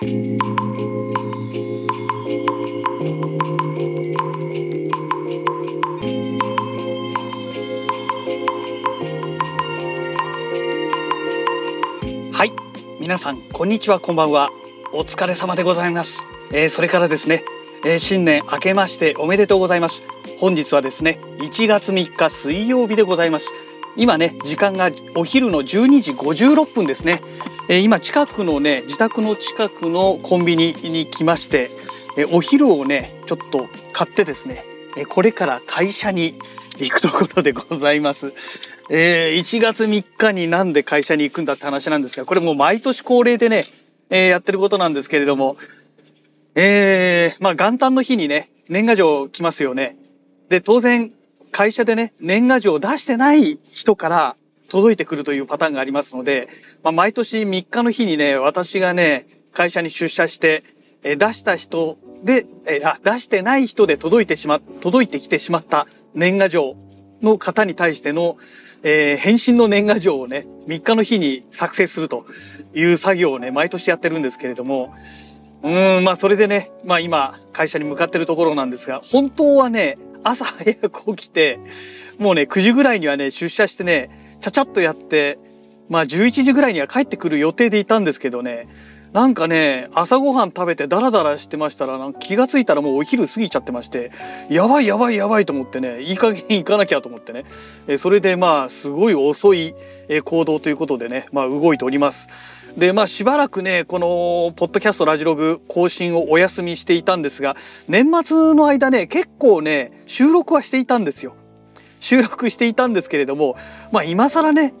はい。皆さんこんにちはこんばんは。お疲れ様でございます、えー、それからですね、えー、新年明けましておめでとうございます。本日はですね1月3日水曜日でございます。今ね時間がお昼の12時56分ですね、え、今近くのね自宅の近くのコンビニに来まして、えお昼をねちょっと買ってですね、えこれから会社に行くところでございますえー、1月3日になんで会社に行くんだって話なんですが、これもう毎年恒例でね、えー、やってることなんですけれども、えー、まあ元旦の日にね、年賀状来ますよね。で、当然、会社でね、年賀状を出してない人から届いてくるというパターンがありますので、まあ毎年3日の日にね、私がね、会社に出社して、え、出した人で、え、あ、出してない人で届いてしま、届いてきてしまった年賀状の方に対しての、えー、返信の年賀状をね、3日の日に作成するという作業をね、毎年やってるんですけれども、うん、まあそれでね、まあ今会社に向かってるところなんですが、本当はね、朝早く起きて、もうね、9時ぐらいにはね、出社してね、ちゃちゃっとやって、まあ11時ぐらいには帰ってくる予定でいたんですけどね、なんかね朝ごはん食べてダラダラしてましたらなんか気が付いたらもうお昼過ぎちゃってましてやばいやばいやばいと思ってねいい加減行かなきゃと思ってねえそれでまあすごい遅い行動ということでねまあ動いております。でまあしばらくねこのポッドキャストラジログ更新をお休みしていたんですが年末の間ね結構ね収録はしていたんですよ。収録していたんですけれどもまあ今更ね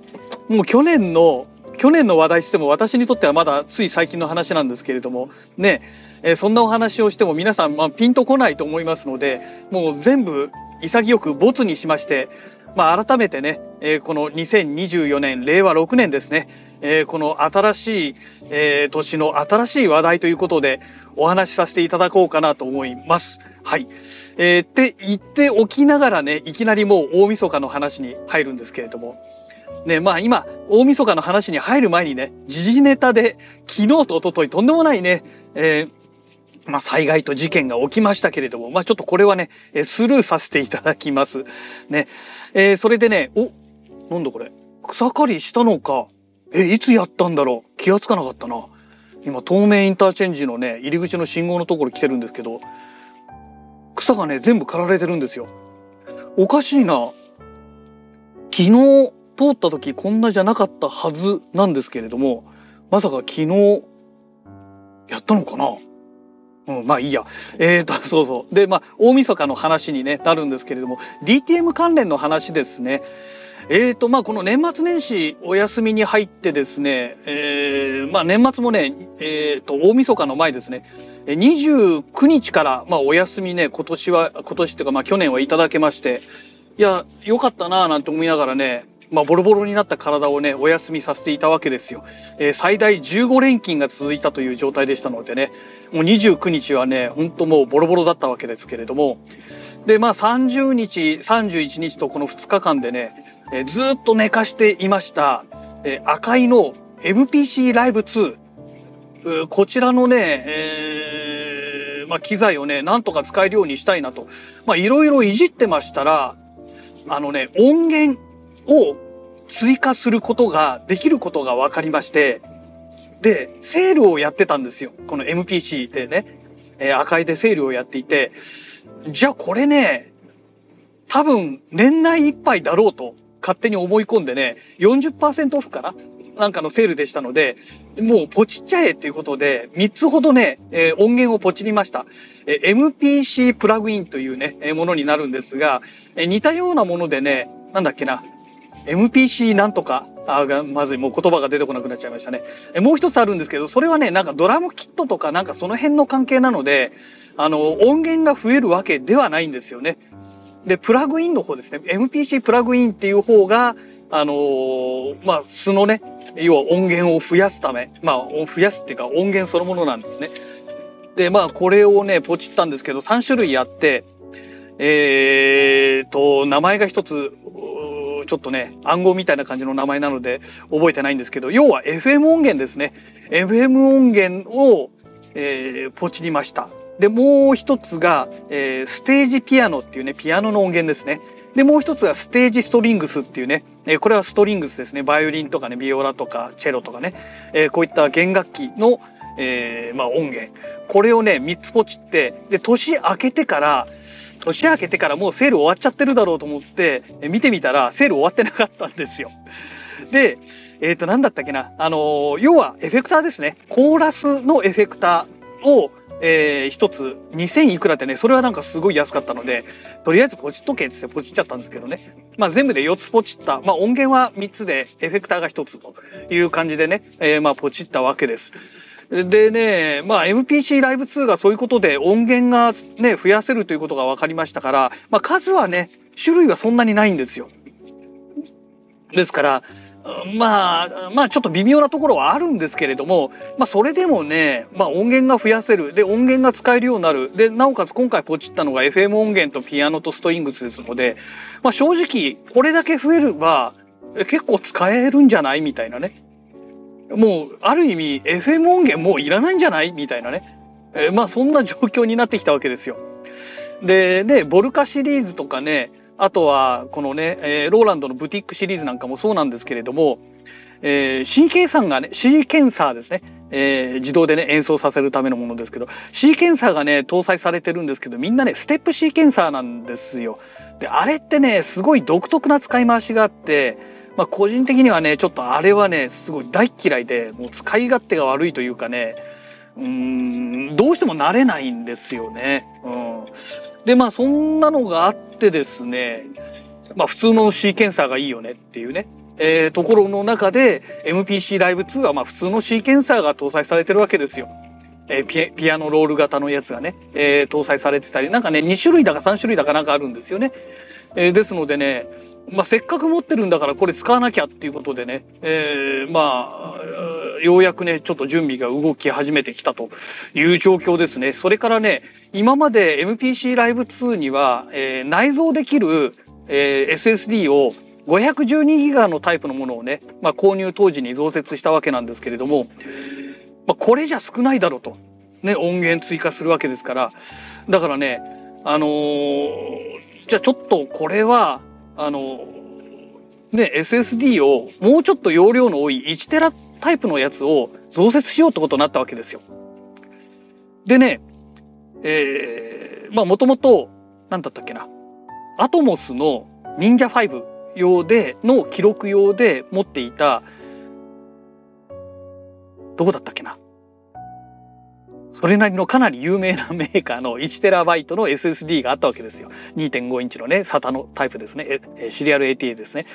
もう去年の去年の話題しても私にとってはまだつい最近の話なんですけれどもね、え、そんなお話をしても皆さん、まあ、ピンとこないと思いますのでもう全部潔くボツにしまして、まあ、改めてね、えー、この2024年令和6年ですね、えー、この新しい、えー、年の新しい話題ということでお話しさせていただこうかなと思います。はい。えー、って言っておきながらねいきなりもう大晦日の話に入るんですけれどもね、まあ今、大晦日の話に入る前にね、時事ネタで昨日と一昨日とんでもないね、えーまあ、災害と事件が起きましたけれども、まあ、ちょっとこれはね、スルーさせていただきます。ね。えー、それでね、お、なんだこれ？草刈りしたのか。え、いつやったんだろう？気がつかなかったな。今、東名インターチェンジのね、入り口の信号のところ来てるんですけど、草がね、全部刈られてるんですよ。おかしいな。昨日、通った時こんなじゃなかったはずなんですけれどもまさか昨日やったのかな？うん、まあいいや。えーと、そうそう。で、まあ、大晦日の話に、ね、なるんですけれども、DTM 関連の話ですね。えーと、まあ、この年末年始お休みに入ってですね、えー、まあ、年末もね、えーと、大晦日の前ですね、29日から、まあ、お休みね、今年は、今年っていうか、まあ、去年はいただけまして、いや、良かったなぁなんて思いながらね、まあ、ボロボロになった体をねお休みさせていたわけですよ、えー、最大15連勤が続いたという状態でしたのでねもう29日はねほんともうボロボロだったわけですけれども。でまあ30日31日とこの2日間でね、えー、ずっと寝かしていました、えー、赤いの MPC ライブ2こちらのね、えーまあ、機材をねなんとか使えるようにしたいなと。まいろいろいじってましたらあのね音源を追加することができることが分かりましてでセールをやってたんですよ。この MPC でね、えー、赤いでセールをやっていて。じゃあこれね多分年内いっぱいだろうと勝手に思い込んでね40%オフかな？なんかのセールでしたので、もうポチっちゃえっていうことで、3つほどね、えー、音源をポチりました。えー、MPC プラグインというね、えー、ものになるんですが、えー、似たようなものでね、なんだっけな、MPC なんとかあまずいもう言葉が出てこなくなっちゃいましたね。えもう一つあるんですけどそれはねなんかドラムキットとかなんかその辺の関係なのであの音源が増えるわけではないんですよね。でプラグインの方ですね。MPC プラグインっていう方があのー、まあ素のね要は音源を増やすためまあ増やすっていうか音源そのものなんですね。でまあこれをねポチったんですけど3種類あってえーと名前が一つちょっとね暗号みたいな感じの名前なので覚えてないんですけど要は FM 音源ですね。FM 音源をえー、ポチりました。でもう一つが、えー、ステージピアノっていうねピアノの音源ですね。でもう一つがステージストリングスっていうね、えー、これはストリングスですね。バイオリンとかねビオラとかチェロとかね、えー、こういった弦楽器の、えー、まあ、音源。これをね3つポチってで年明けてから年明けてからもうセール終わっちゃってるだろうと思って見てみたらセール終わってなかったんですよ。でえっ、ー、と何だったっけなあの要はエフェクターですねコーラスのエフェクターをえー、1つ2,000いくらってねそれはなんかすごい安かったのでとりあえずポチっとけってポチっちゃったんですけどね、まあ、全部で4つポチった、まあ、音源は3つでエフェクターが1つという感じでね、えー、まあポチったわけです。でね、まあ MPC ライブ2がそういうことで音源がね、増やせるということが分かりましたから、まあ数はね、種類はそんなにないんですよ。ですから、まあ、まあちょっと微妙なところはあるんですけれども、まあそれでもね、まあ音源が増やせる。で、音源が使えるようになる。で、なおかつ今回ポチったのが FM 音源とピアノとストリングスですので、まあ正直これだけ増えれば結構使えるんじゃない？みたいなね。もうある意味 FM 音源もういらないんじゃない？みたいなね、えー、まあそんな状況になってきたわけですよ。ででボルカシリーズとかねあとはこのね、えー、ローランドのブティックシリーズなんかもそうなんですけれども、えー、C 計算がね C ケンサーですね、えー、自動でね演奏させるためのものですけど C ケンサーがね搭載されてるんですけどみんなねステップシーケンサーなんですよ。であれってねすごい独特な使い回しがあってまあ、個人的にはねちょっとあれはねすごい大嫌いでもう使い勝手が悪いというかねうんどうしても慣れないんですよね。うん、でまあそんなのがあってですねまあ普通のシーケンサーがいいよねっていうね、えー、ところの中で MPC ライブ2はまあ普通のシーケンサーが搭載されてるわけですよ。えー、ピアノロール型のやつがね、えー、搭載されてたりなんかね2種類だか3種類だかなんかあるんですよね。えー、ですのでねまあ、せっかく持ってるんだからこれ使わなきゃっていうことでね、えー、まあようやくねちょっと準備が動き始めてきたという状況ですね。それからね今まで MPC ライブ2には、えー、内蔵できる、えー、SSD を512ギガのタイプのものをね、まあ、購入当時に増設したわけなんですけれども、まあ、これじゃ少ないだろうと、ね、音源追加するわけですから。だからねあのー、じゃあちょっとこれはあのね SSD をもうちょっと容量の多い1テラタイプのやつを増設しようってことになったわけですよ。でねえー、まあもともと何だったっけなアトモスの忍者5用での記録用で持っていたどこだったっけなそれなりのかなり有名なメーカーの 1TB の SSD があったわけですよ。2.5インチのね、SATA のタイプですね。シリアル ATA ですね。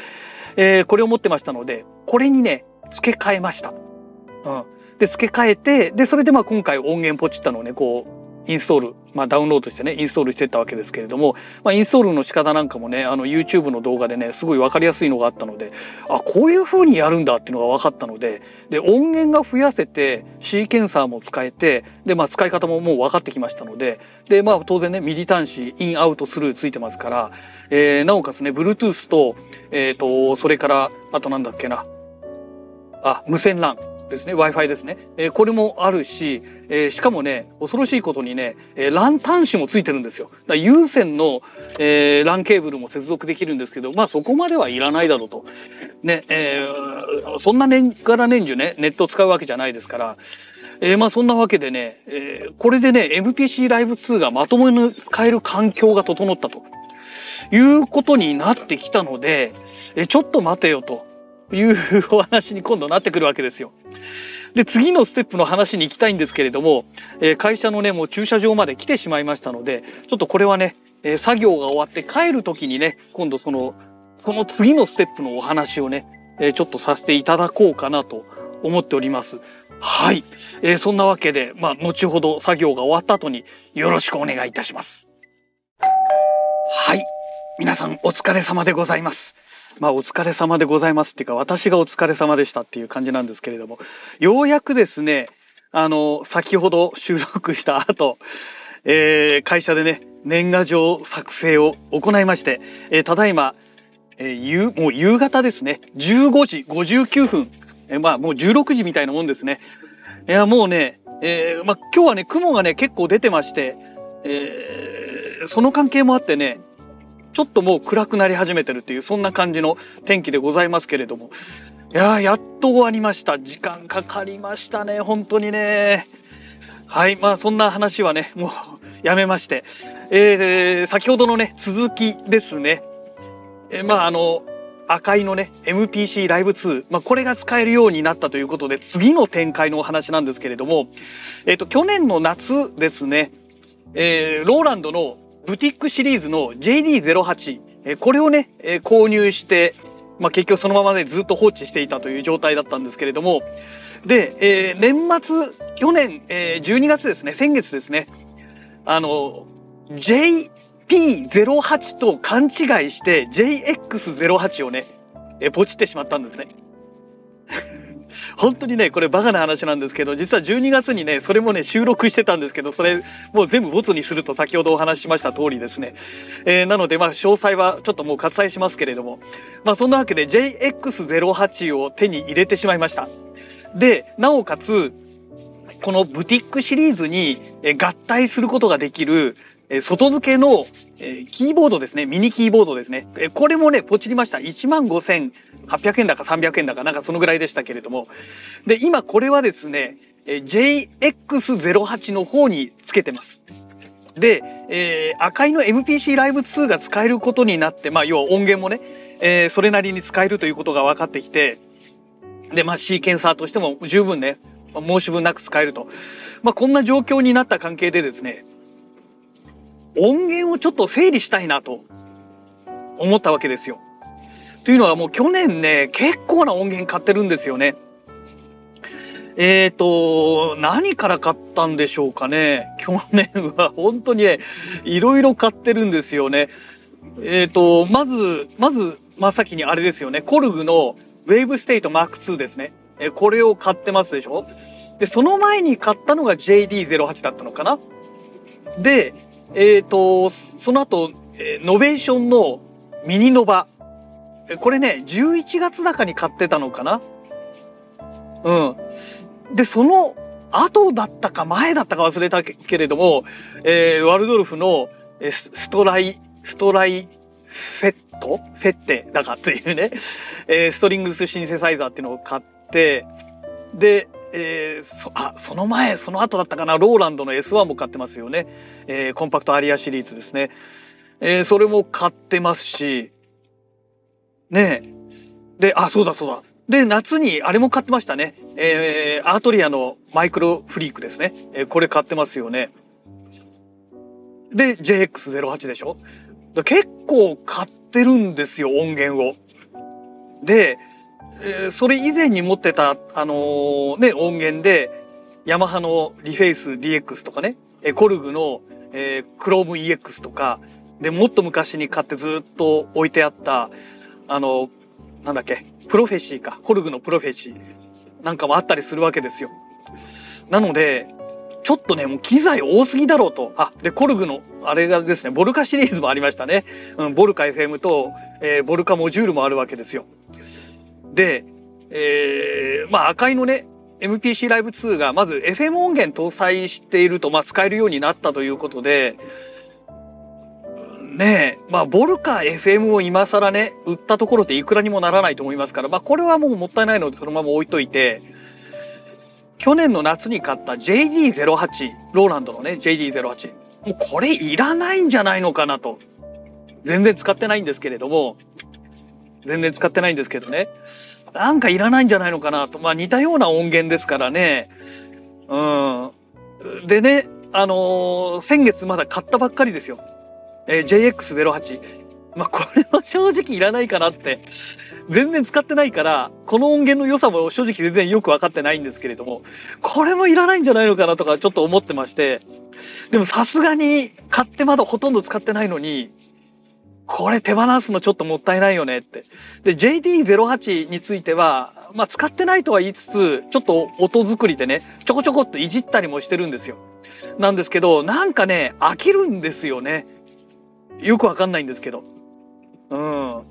えー、これを持ってましたので、これにね、付け替えました。うん。で、付け替えて、で、それでまあ今回音源ポチったのをね、こう、インストール、まあ、ダウンロードしてねインストールしてたわけですけれども、まあ、インストールの仕方なんかもねあの YouTube の動画でねすごい分かりやすいのがあったのであこういう風にやるんだっていうのが分かったのでで音源が増やせてシーケンサーも使えてで、まあ、使い方ももう分かってきましたのでで、まあ、当然ね MIDI 端子インアウトスルーついてますから、えー、なおかつね Bluetooth と,、えーとそれからあとなんだっけな。あ無線 LAN ですね Wi-Fi ですね、えー、これもあるし、えー、しかもね恐ろしいことにね、えー、LAN 端子もついてるんですよ。だ有線の、えー、LAN ケーブルも接続できるんですけどまあそこまではいらないだろうと。ね、えー、そんな年から年中ねネット使うわけじゃないですから。えー、まあそんなわけでね、えー、これでね MPC ライブ2がまともに使える環境が整ったということになってきたので、えちょっと待てよと。いうお話に今度なってくるわけですよ。で次のステップの話に行きたいんですけれども、えー、会社のねもう駐車場まで来てしまいましたのでちょっとこれはね、えー、作業が終わって帰る時にね今度そのその次のステップのお話をね、えー、ちょっとさせていただこうかなと思っております。はい、えー、そんなわけでまあ後ほど作業が終わった後によろしくお願いいたします。はい皆さんお疲れ様でございます。まあお疲れ様でございますっていうか私がお疲れ様でしたっていう感じなんですけれどもようやくですねあの先ほど収録した後、えー、会社でね年賀状作成を行いまして、えー、ただいま、えー、夕もう夕方ですね15時59分、えー、まあもう16時みたいなもんですね。いやもうね、えー、まあ、今日はね雲がね結構出てまして、えー、その関係もあってねちょっともう暗くなり始めてるっていうそんな感じの天気でございますけれども。いややっと終わりました。時間かかりましたね。本当にね。はいまあそんな話はねもうやめまして、えー、先ほどのね続きですね、えー、まああの赤いのね MPC ライブ2、まあ、これが使えるようになったということで次の展開のお話なんですけれども、えーと、去年の夏ですね、えー、ローランドのブティックシリーズの JD08、え、これをね、え、購入して、まあ、結局そのままでずっと放置していたという状態だったんですけれどもで、えー、年末去年、えー、12月ですね先月ですねあの J P08 と勘違いして JX08 をね、えポチってしまったんですね。本当にねこれバカな話なんですけど実は12月にねそれもね収録してたんですけどそれもう全部ボツにすると先ほどお話ししました通りですね、えー、なのでまあ詳細はちょっともう割愛しますけれども。まあそんなわけで JX08 を手に入れてしまいました。でなおかつこのブティックシリーズに合体することができる外付けのキーボードですね。ミニキーボードですね。これもねポチりました。1万800円だか300円だかなんかそのぐらいでしたけれども。で今これはですね JX08 の方につけてます。で、えー、赤いの MPC ライブ2が使えることになってまあ要は音源もね、えー、それなりに使えるということが分かってきてでまあシーケンサーとしても十分ね申し分なく使えると、まあ、こんな状況になった関係でですね音源をちょっと整理したいなと思ったわけですよ。というのはもう去年ね結構な音源買ってるんですよね。えっ、ー、と何から買ったんでしょうかね去年は 本当にねいろいろ買ってるんですよね。えっ、ー、とまずまず真っ先にあれですよね KORG の wavestate マーク2ですね。えこれを買ってますでしょでその前に買ったのが JD08 だったのかなでえっ、ー、とその後、え Novation の MiniNova これね11月かに買ってたのかな？うん。でその後だったか前だったか忘れたけれども、えー、ワルドルフのストライストライフェット？フェッテ？だかっていうね、えー、ストリングスシンセサイザーっていうのを買ってで、えー、そあその前その後だったかな？ローランドの S1 も買ってますよね、えー、コンパクトアリアシリーズですね、えー、それも買ってますしねであそうだそうだ。で夏にあれも買ってましたね、えー、アートリアのマイクロフリークですね、えー、これ買ってますよね。で JX08 でしょ。結構買ってるんですよ音源を。でえー、それ以前に持ってた、あのー、ね、音源で、ヤマハのリフェイス DX とかね、コルグの、えー、クローム EX とか、で、もっと昔に買ってずっと置いてあった、あの、なんだっけ、プロフェシーか、コルグのプロフェシーなんかもあったりするわけですよ。なので、ちょっとね、もう機材多すぎだろうと。あ、で、コルグの、あれがですね、ボルカシリーズもありましたね。うん、ボルカ FM と、えー、ボルカモジュールもあるわけですよ。で、えー、まあ赤いのね MPC ライブ2がまず FM 音源搭載していると、まあ、使えるようになったということでねえまあボルカ FM を今更ね売ったところでいくらにもならないと思いますからまあこれはもうもったいないのでそのまま置いといて去年の夏に買った JD08 ローランドのね JD08 もうこれいらないんじゃないのかなと全然使ってないんですけれども全然使ってないんですけどねなんかいらないんじゃないのかなとまあ似たような音源ですからねうん。でねあのー、先月まだ買ったばっかりですよ、えー、JX08 まあこれは正直いらないかなって全然使ってないからこの音源の良さも正直全然よく分かってないんですけれどもこれもいらないんじゃないのかなとかちょっと思ってましてでもさすがに買ってまだほとんど使ってないのにこれ手放すのちょっともったいないよねって。で JD08 については、まあ、使ってないとは言いつつちょっと音作りでねちょこちょこっといじったりもしてるんですよ。なんですけどなんかね飽きるんですよね。よくわかんないんですけど。うん。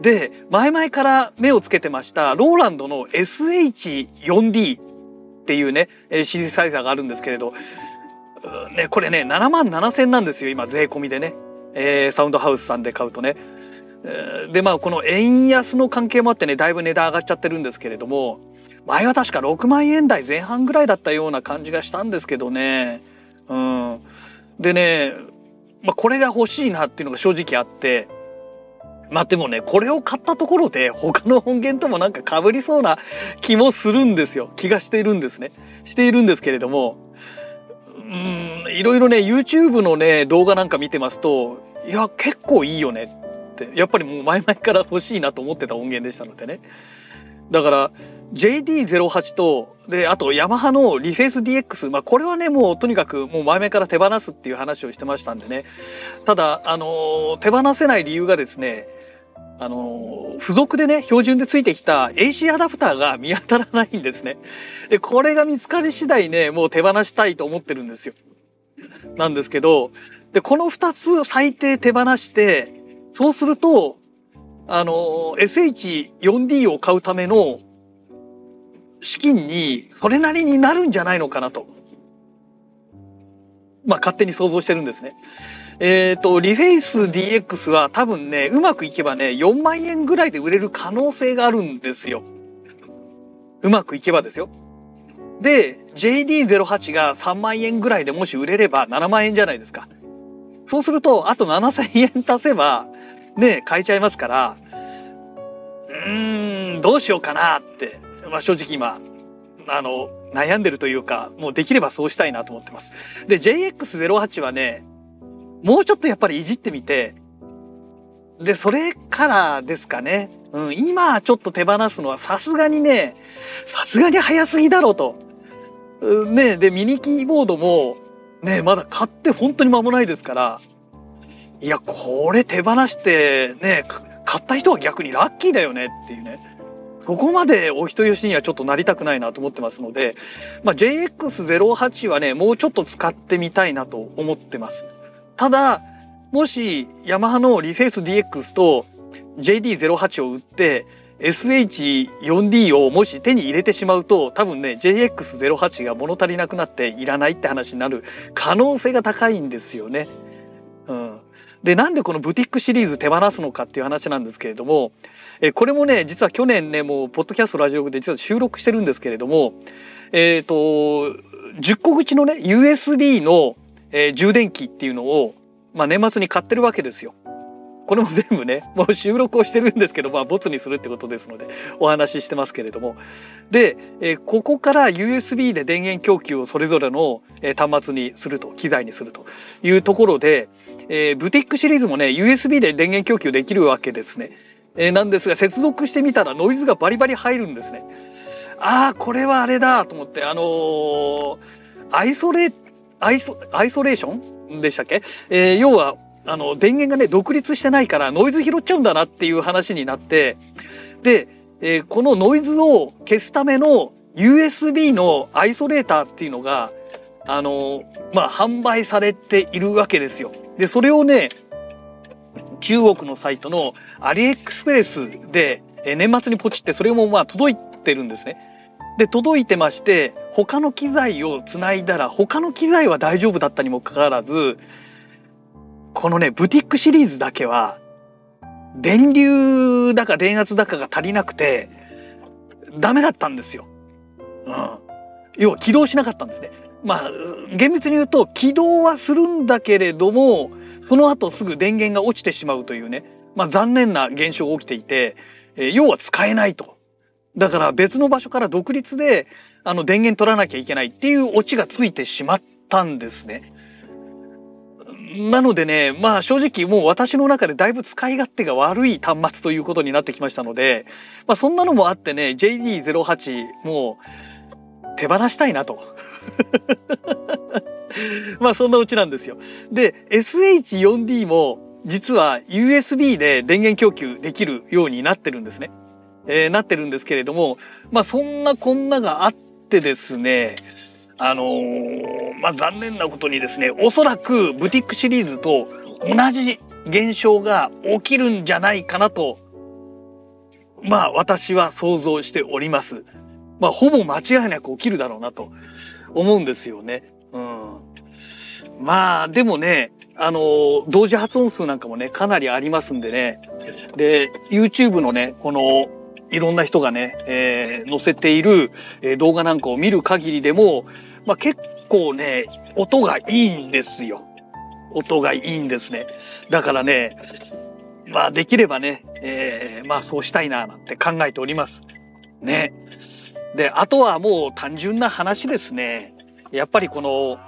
で前々から目をつけてましたローランドの SH4D っていうね、えー、シリサイザーがあるんですけれど、ね、これね7万7,000なんですよ今税込みでね、えー、サウンドハウスさんで買うとね。でまあこの円安の関係もあってねだいぶ値段上がっちゃってるんですけれども前は確か6万円台前半ぐらいだったような感じがしたんですけどね。うん、でね、まあ、これが欲しいなっていうのが正直あって。まあでもねこれを買ったところで他の音源ともなんか被りそうな気もするんですよ。気がしているんですね。しているんですけれども。うんいろいろね YouTube のね動画なんか見てますといや結構いいよねって。やっぱりもう前々から欲しいなと思ってた音源でしたのでね。だから JD08 とであとヤマハのリフェイス DX まあこれはねもうとにかくもう前々から手放すっていう話をしてましたんでねただあの手放せない理由がですねあの付属でね標準でついてきた AC アダプターが見当たらないんですね。でこれが見つかり次第ねもう手放したいと思ってるんですよ。なんですけどでこの2つ最低手放してそうするとあの SH4D を買うための資金にそれなりになるんじゃないのかなと。まあ勝手に想像してるんですね。えっ、ー、と、リフェイス DX は多分ね、うまくいけばね、4万円ぐらいで売れる可能性があるんですよ。うまくいけばですよ。で、JD08 が3万円ぐらいでもし売れれば7万円じゃないですか。そうすると、あと7000円足せば、ね、買えちゃいますから、うーん、どうしようかなって、まあ正直今、あの、悩んでるというか、もうできればそうしたいなと思ってます。で、JX08 はね、もうちょっとやっぱりいじってみて、で、それからですかね。うん、今ちょっと手放すのはさすがにね、さすがに早すぎだろうと。ね、で、ミニキーボードも、ね、まだ買って本当に間もないですから、いや、これ手放してね、買った人は逆にラッキーだよねっていうね。そこまでお人よしにはちょっとなりたくないなと思ってますので、まあ、JX08 はね、もうちょっと使ってみたいなと思ってます。ただもしヤマハのリフェイス DX と JD08 を売って SH4D をもし手に入れてしまうと多分ね JX08 が物足りなくなっていらないって話になる可能性が高いんですよね。でなんでこのブティックシリーズ手放すのかっていう話なんですけれどもえこれもね実は去年ねもうポッドキャストラジオで実は収録してるんですけれどもえっ、ー、と10個口のね USB のえ、充電器っていうのを、まあ、年末に買ってるわけですよ。これも全部ね もう収録をしてるんですけどまあボツにするってことですのでお話ししてますけれども。で、え、ここから USB で電源供給をそれぞれの、え、端末にすると機材にするというところで、え、ブティックシリーズもね USB で電源供給できるわけですね、え、なんですが接続してみたらノイズがバリバリ入るんですね。ああこれはあれだと思ってあのー、アイソレアイソアイソレーション？でしたっけ、えー、要はあの電源がね独立してないからノイズ拾っちゃうんだなっていう話になってで、えー、このノイズを消すための USB のアイソレーターっていうのがあのまあ販売されているわけですよ。でそれをね中国のサイトのアリエクスプレスでえ年末にポチってそれもまあ届いてるんですね。で届いてまして他の機材をつないだら他の機材は大丈夫だったにもかかわらずこのねブティックシリーズだけは電流だか電圧だかが足りなくてダメだったんですよ。うん、要は起動しなかったんですね。まあ厳密に言うと起動はするんだけれどもその後すぐ電源が落ちてしまうというね、まあ、残念な現象が起きていて、えー、要は使えないと。だから別の場所から独立であの電源取らなきゃいけないっていうオチがついてしまったんですね。なのでね、まあ正直もう私の中でだいぶ使い勝手が悪い端末ということになってきましたので、まあそんなのもあってね、JD08 もう手放したいなと。まあそんなうちなんですよ。で、SH4D も実は USB で電源供給できるようになってるんですね。えー、なってるんですけれども、まあそんなこんながあってですね、あのー、まあ残念なことにですね、おそらくブティックシリーズと同じ現象が起きるんじゃないかなと、まあ私は想像しております。まあ、ほぼ間違いなく起きるだろうなと思うんですよね。うん。まあ、でもね、あの、同時発音数なんかもね、かなりありますんでね。で、YouTube のね、この、いろんな人がね、えー、載せている、動画なんかを見る限りでも、まあ結構ね、音がいいんですよ。音がいいんですね。だからね、まあできればね、えー、まあそうしたいななんて考えております。ね。で、あとはもう単純な話ですね。やっぱりこの、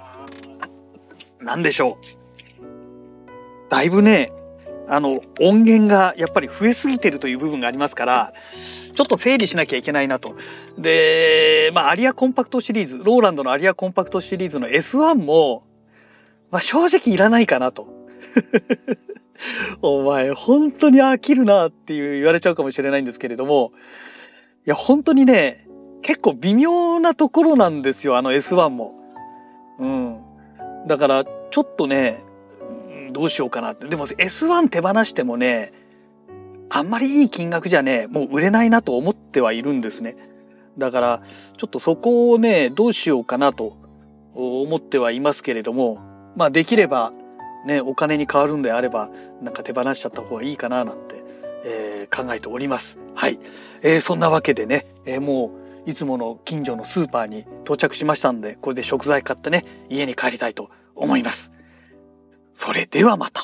なんでしょう。だいぶね、あの、音源がやっぱり増えすぎてるという部分がありますから、ちょっと整理しなきゃいけないなと。で、まあ、アリアコンパクトシリーズ、ローランドのアリアコンパクトシリーズの S1 も、まあ、正直いらないかなと。お前、本当に飽きるなっていう言われちゃうかもしれないんですけれども、いや、本当にね、結構微妙なところなんですよ、あの S1 も。うん。だから、ちょっとね、どうしようかなって。でも S1 手放してもね、あんまりいい金額じゃね、もう売れないなと思ってはいるんですね。だから、ちょっとそこをね、どうしようかなと思ってはいますけれども、まあできれば、ね、お金に変わるんであれば、なんか手放しちゃった方がいいかななんて、えー、考えております。はい。えー、そんなわけでね、えー、もう、いつもの近所のスーパーに到着しましたんで、これで食材買ってね、家に帰りたいと思います。それではまた。